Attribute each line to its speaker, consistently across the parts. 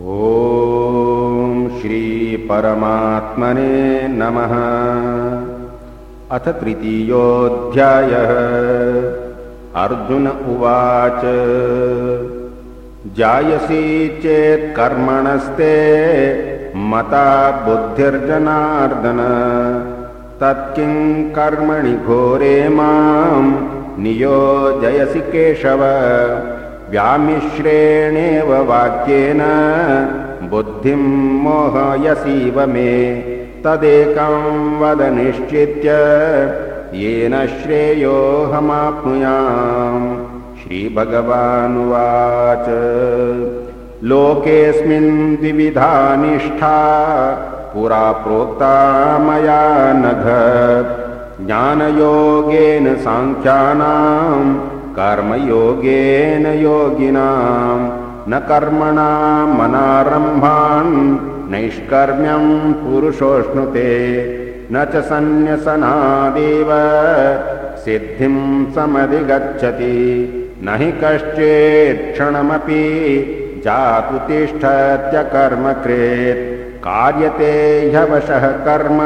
Speaker 1: ॐ श्रीपरमात्मने नमः। अथ तृतीयोऽध्यायः। अर्जुन उवाच जायसी चेत्कर्मणस्ते मता बुद्धिर्जनार्दन। तत्किं कर्मणि घोरे माम् नियोजयसि केशव व्यामिश्रेणेव वाक्येन बुद्धिं मोहयसीव मे तदेकं वद निश्चित्य येन श्रेयोऽहमाप्नुयाम्। श्रीभगवानुवाच। लोकेऽस्मिन् द्विविधा निष्ठा पुरा प्रोक्ता मया नघ। ज्ञानयोगेन साङ्ख्यानाम् कर्मयोगेन योगिनाम् न कर्मणा मनारम्भान् नैष्कर्म्यम् पुरुषोऽश्नुते न च सन्न्यसनादेव सिद्धिम् समधिगच्छति। न हि कश्चित्क्षणमपि जातु तिष्ठत्यकर्म कृत् कार्यते ह्यवशः कर्म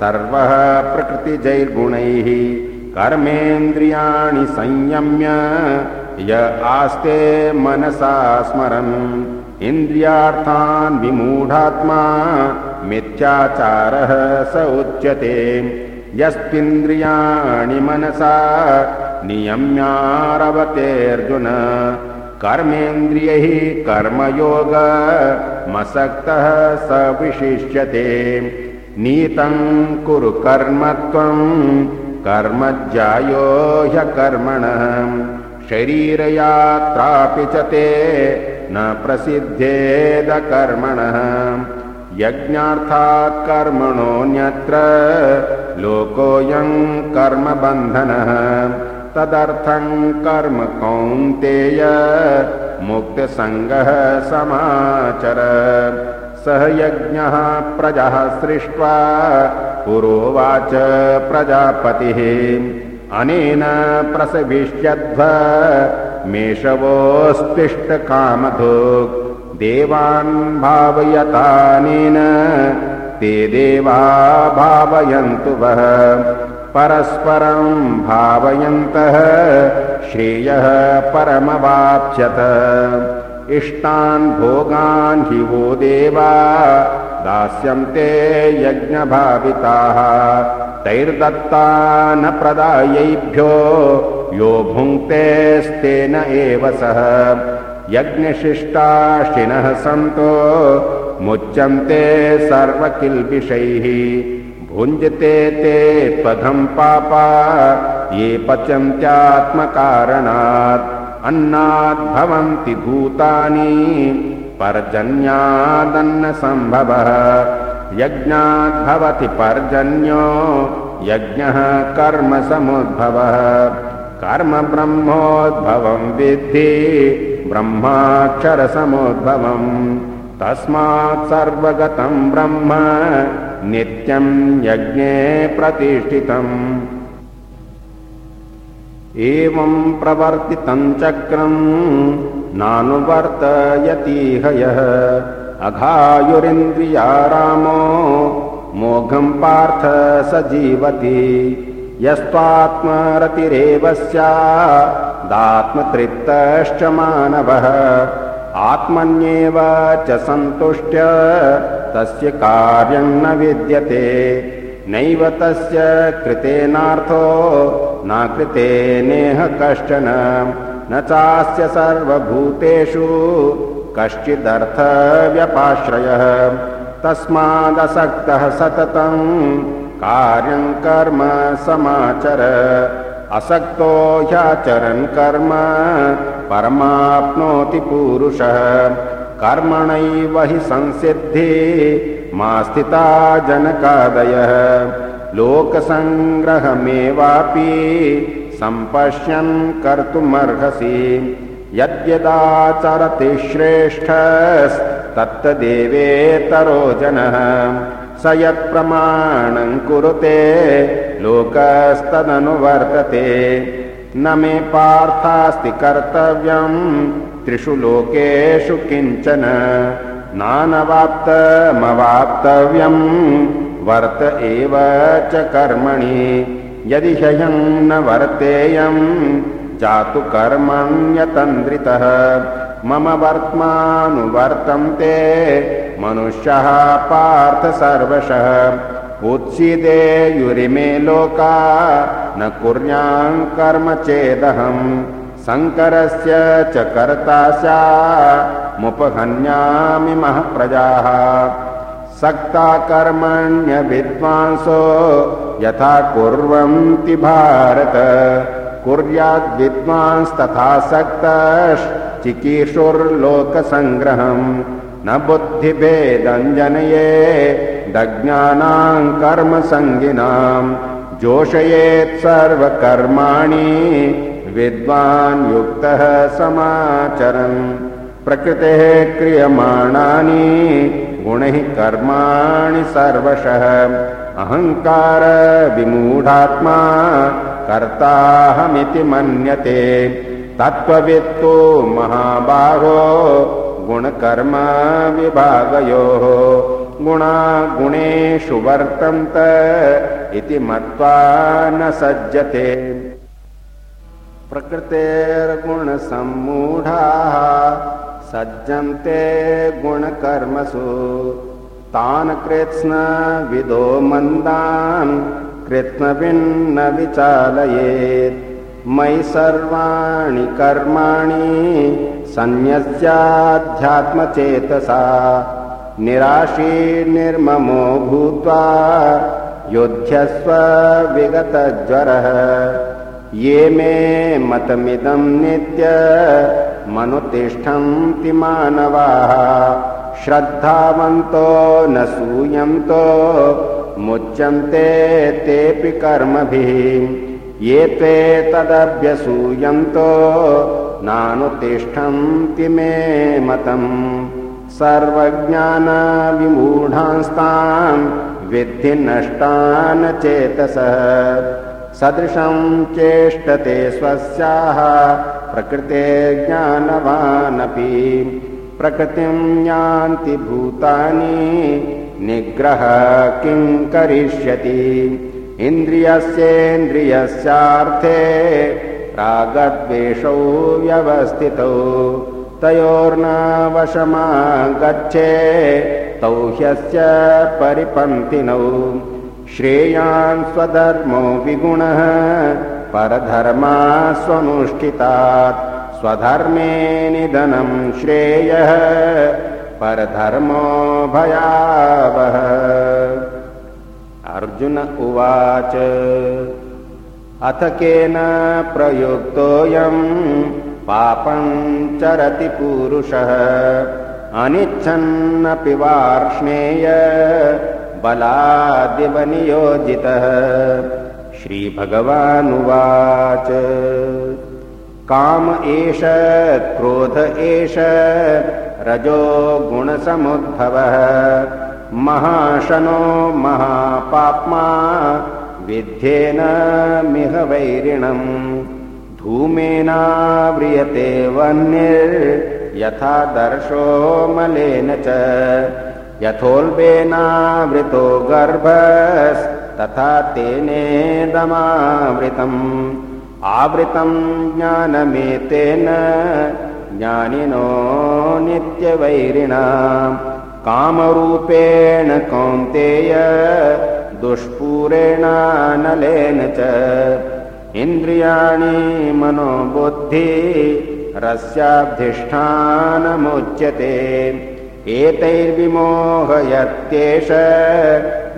Speaker 1: सर्वः प्रकृतिजैर्गुणैः कर्मेन्द्रियाणि संयम्य य आस्ते मनसा स्मरन्। इन्द्रियार्थान् विमूढात्मा मिथ्याचारः स उच्यते। यस्त्विन्द्रियाणि मनसा नियम्यारवतेऽर्जुन। कर्मेन्द्रियैः कर्मयोगमसक्तः स विशिष्यते। नीतं कुरु कर्म त्वम् कर्मज्यायो ह्यकर्मणः। शरीरयात्रापि च ते न प्रसिद्धेदकर्मणः यज्ञार्थात् कर्मणोऽन्यत्र लोकोऽयं कर्मबन्धनः। तदर्थं कर्म कौन्तेय मुक्तसङ्गः समाचर। सह यज्ञः प्रजः सृष्ट्वा पुरोवाच प्रजापतिः। अनेन प्रसविष्यध्व मेषवोऽस्तिष्ठकामधो देवान् भावयतानेन ते देवा भावयन्तु वः। परस्परं भावयन्तः श्रेयः परमवाप्स्यत। इष्टान् भोगान् हि वो देवा दास्यन्ते यज्ञभाविताः। तैर्दत्तानप्रदायैभ्यो यो भुङ्क्तेस्तेन एव सः। यज्ञशिष्टाशिनः सन्तो मुच्यन्ते सर्वकिल्बिषैः। भुञ्जते ते त्वधम् पापा ये पचन्त्यात्मकारणात्। अन्नाद्भवन्ति भूतानि पर्जन्यादन्नसम्भवः। यज्ञाद्भवति पर्जन्यो यज्ञः कर्मसमुद्भवः। कर्म ब्रह्मोद्भवम् विद्धि ब्रह्माक्षरसमुद्भवम्। तस्मात् सर्वगतम् ब्रह्म नित्यम् यज्ञे प्रतिष्ठितम्। एवम् प्रवर्तितम् चक्रम् नानुवर्तयतीह यः अघायुरिन्द्रिया रामो मोघम् पार्थ स जीवति यस्त्वात्मरतिरेव स्यादात्मतृप्तश्च मानवः। आत्मन्येव च सन्तुष्ट्य तस्य कार्यम् न विद्यते। नैव तस्य कृतेनार्थो न कृतेनेह कश्चन न चास्य सर्वभूतेषु कश्चिदर्थव्यपाश्रयः। तस्मादसक्तः सततम् कार्यम् कर्म समाचर। असक्तो ह्याचरन् कर्म परमाप्नोति पुरुषः। कर्मणैव हि संसिद्धि मा स्थिता जनकादयः। लोकसङ्ग्रहमेवापि सम्पश्यन् कर्तुमर्हसि। यद्यदाचरति श्रेष्ठस्तत्तदेवेतरो जनः स यत्प्रमाणम् कुरुते लोकस्तदनुवर्तते न मे पार्थास्ति कर्तव्यम् त्रिषु लोकेषु किञ्चन। नानवाप्तमवाप्तव्यम् वर्त एव च कर्मणि यदि ह्ययम् न वर्तेयम् जातु कर्मण्यतन्द्रितः। मम वर्त्मानुवर्तन्ते मनुष्यः पार्थ सर्वशः। उत्सीदेयुरिमे लोका न कुर्याम् कर्म चेदहम्। शङ्करस्य च कर्ता स्यामुपहन्यामि प्रजाः सक्ता कर्मण्यविद्वांसो यथा कुर्वन्ति भारत। कुर्याद्विद्वांस्तथा सक्तश्चिकीर्षुर्लोकसङ्ग्रहम् न बुद्धिभेदञ्जनये दज्ञानाम् कर्मसङ्गिनाम् जोषयेत् सर्वकर्माणि विद्वान् युक्तः समाचरन्। प्रकृतेः क्रियमाणानि गुणैः कर्माणि सर्वशः अहङ्कारविमूढात्मा कर्ताहमिति मन्यते। तत्त्ववित्तो महाबाहो गुणकर्मविभागयोः। गुणा गुणेषु वर्तन्त इति मत्वा न सज्जते। प्रकृतेर्गुणसम्मूढाः सज्जन्ते गुणकर्मसु तान् कृत्स्नविदो मन्दान् कृत्स्नभिन्न विचालयेत्। मयि सर्वाणि कर्माणि सन्न्यस्याध्यात्मचेतसा निराशीर्निर्ममो भूत्वा योध्यस्व विगतज्वरः। ये मे मतमिदम् नित्य मनुतिष्ठन्ति मानवाः श्रद्धावन्तो न सूयन्तो मुच्यन्ते तेऽपि कर्मभिः। ये त्वे तदभ्यसूयन्तो नानुतिष्ठन्ति मे मतम्। सर्वज्ञानविमूढांस्तान् विद्धि नष्टान् चेतसः। सदृशम् चेष्टते स्वस्याः प्रकृते ज्ञानवानपि प्रकृतिम् यान्ति भूतानि निग्रह किम् करिष्यति? इन्द्रियस्येन्द्रियस्यार्थे प्रागद्वेषौ व्यवस्थितौ तयोर्नावशमा गच्छे तौ ह्यस्य परिपन्थिनौ। श्रेयान् स्वधर्मो विगुणः परधर्मा स्वनुष्ठितात् स्वधर्मे निधनम् श्रेयः परधर्मो भयावः अर्जुन उवाच अथ केन प्रयुक्तोऽयम् पापम् चरति पुरुषः। अनिच्छन्नपि वार्ष्णेय बलादिवनियोजितः श्रीभगवानुवाच काम एष क्रोध एष रजो गुणसमुद्भवः। महाशनो महापाप्मा विध्येन मिह वैरिणम्। धूमेनाव्रियते वह्निर्यथा दर्शो मलेन च। यथोल्बेनावृतो गर्भस्तथा तेनेदमावृतम् आवृतम् ज्ञानमेतेन ज्ञानिनो नित्यवैरिणा। कामरूपेण कौन्तेय दुष्पूरेणानलेन च। इन्द्रियाणि मनोबुद्धि रस्याधिष्ठानमुच्यते एतैर्विमोहयत्येष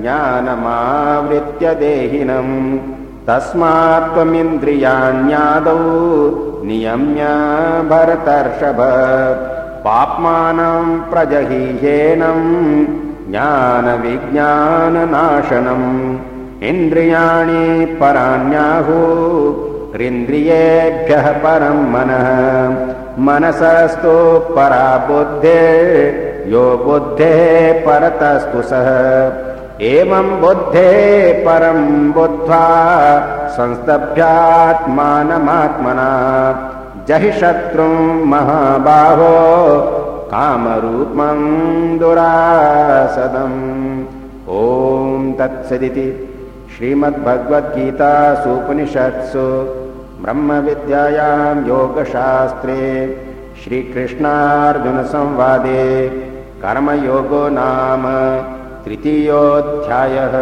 Speaker 1: ज्ञानमावृत्य देहिनम् तस्मात्त्वमिन्द्रियाण्यादौ नियम्य भरतर्षभ। पाप्मानम् प्रजहिह्येनम् ज्ञानविज्ञाननाशनम् इन्द्रियाणि पराण्याहु इन्द्रियेभ्यः परम् मनः। मनसस्तु परा बुद्धे यो बुद्धेः परतस्तु सः एवम् बुद्धे परम् बुद्ध्वा संस्तभ्यात्मानमात्मना। जहि शत्रुम् महाबाहो कामरूपम् दुरासदम्। ॐ तत्सदिति श्रीमद्भगवद्गीतासूपनिषत्सु ब्रह्मविद्यायाम् योगशास्त्रे श्रीकृष्णार्जुनसंवादे कर्मयोगो नाम तृतीयोऽध्यायः